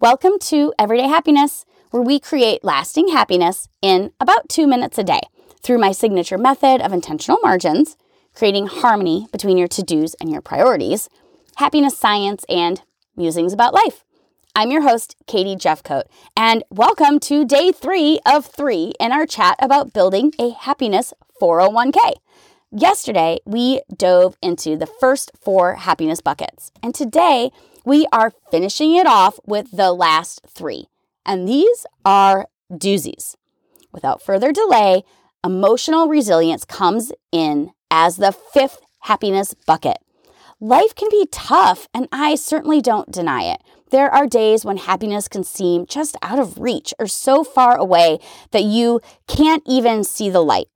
Welcome to Everyday Happiness, where we create lasting happiness in about two minutes a day through my signature method of intentional margins, creating harmony between your to dos and your priorities, happiness science, and musings about life. I'm your host, Katie Jefcoat, and welcome to day three of three in our chat about building a happiness 401k. Yesterday, we dove into the first four happiness buckets, and today we are finishing it off with the last three. And these are doozies. Without further delay, emotional resilience comes in as the fifth happiness bucket. Life can be tough, and I certainly don't deny it. There are days when happiness can seem just out of reach or so far away that you can't even see the light.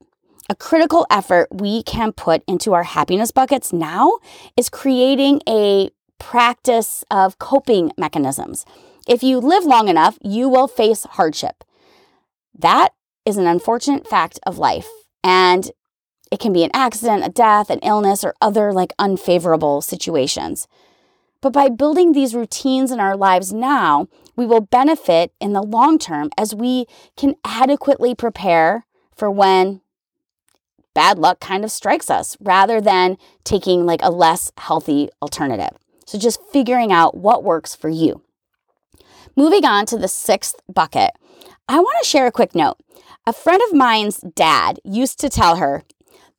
A critical effort we can put into our happiness buckets now is creating a practice of coping mechanisms. If you live long enough, you will face hardship. That is an unfortunate fact of life. And it can be an accident, a death, an illness, or other like unfavorable situations. But by building these routines in our lives now, we will benefit in the long term as we can adequately prepare for when bad luck kind of strikes us rather than taking like a less healthy alternative. So just figuring out what works for you. Moving on to the sixth bucket, I want to share a quick note. A friend of mine's dad used to tell her,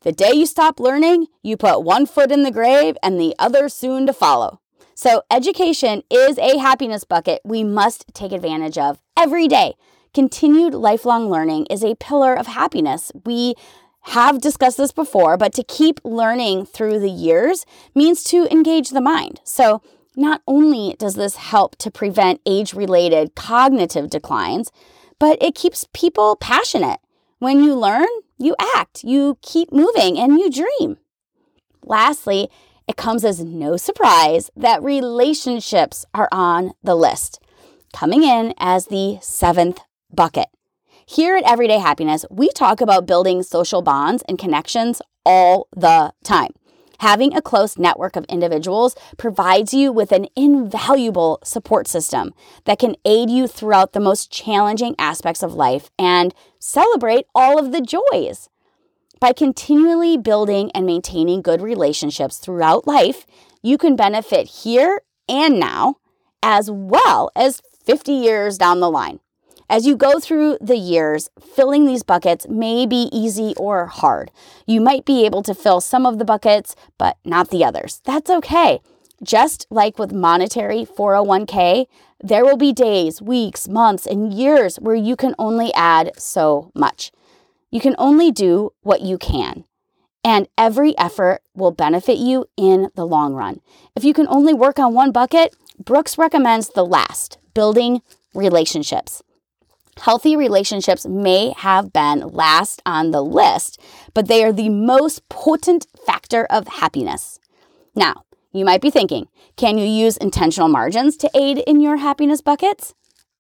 the day you stop learning, you put one foot in the grave and the other soon to follow. So, education is a happiness bucket we must take advantage of every day. Continued lifelong learning is a pillar of happiness we have discussed this before, but to keep learning through the years means to engage the mind. So, not only does this help to prevent age related cognitive declines, but it keeps people passionate. When you learn, you act, you keep moving, and you dream. Lastly, it comes as no surprise that relationships are on the list, coming in as the seventh bucket. Here at Everyday Happiness, we talk about building social bonds and connections all the time. Having a close network of individuals provides you with an invaluable support system that can aid you throughout the most challenging aspects of life and celebrate all of the joys. By continually building and maintaining good relationships throughout life, you can benefit here and now, as well as 50 years down the line. As you go through the years, filling these buckets may be easy or hard. You might be able to fill some of the buckets, but not the others. That's okay. Just like with monetary 401k, there will be days, weeks, months, and years where you can only add so much. You can only do what you can. And every effort will benefit you in the long run. If you can only work on one bucket, Brooks recommends the last building relationships. Healthy relationships may have been last on the list, but they are the most potent factor of happiness. Now, you might be thinking, can you use intentional margins to aid in your happiness buckets?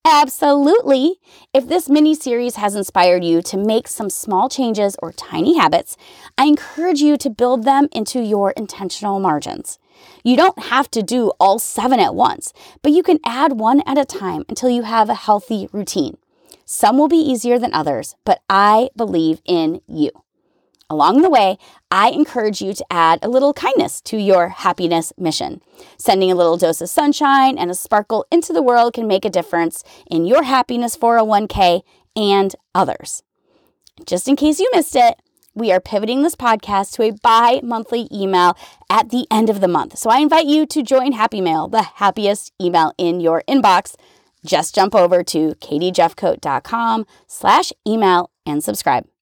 Absolutely. If this mini series has inspired you to make some small changes or tiny habits, I encourage you to build them into your intentional margins. You don't have to do all seven at once, but you can add one at a time until you have a healthy routine. Some will be easier than others, but I believe in you. Along the way, I encourage you to add a little kindness to your happiness mission. Sending a little dose of sunshine and a sparkle into the world can make a difference in your happiness 401k and others. Just in case you missed it, we are pivoting this podcast to a bi monthly email at the end of the month. So I invite you to join Happy Mail, the happiest email in your inbox just jump over to katiejefcoat.com slash email and subscribe.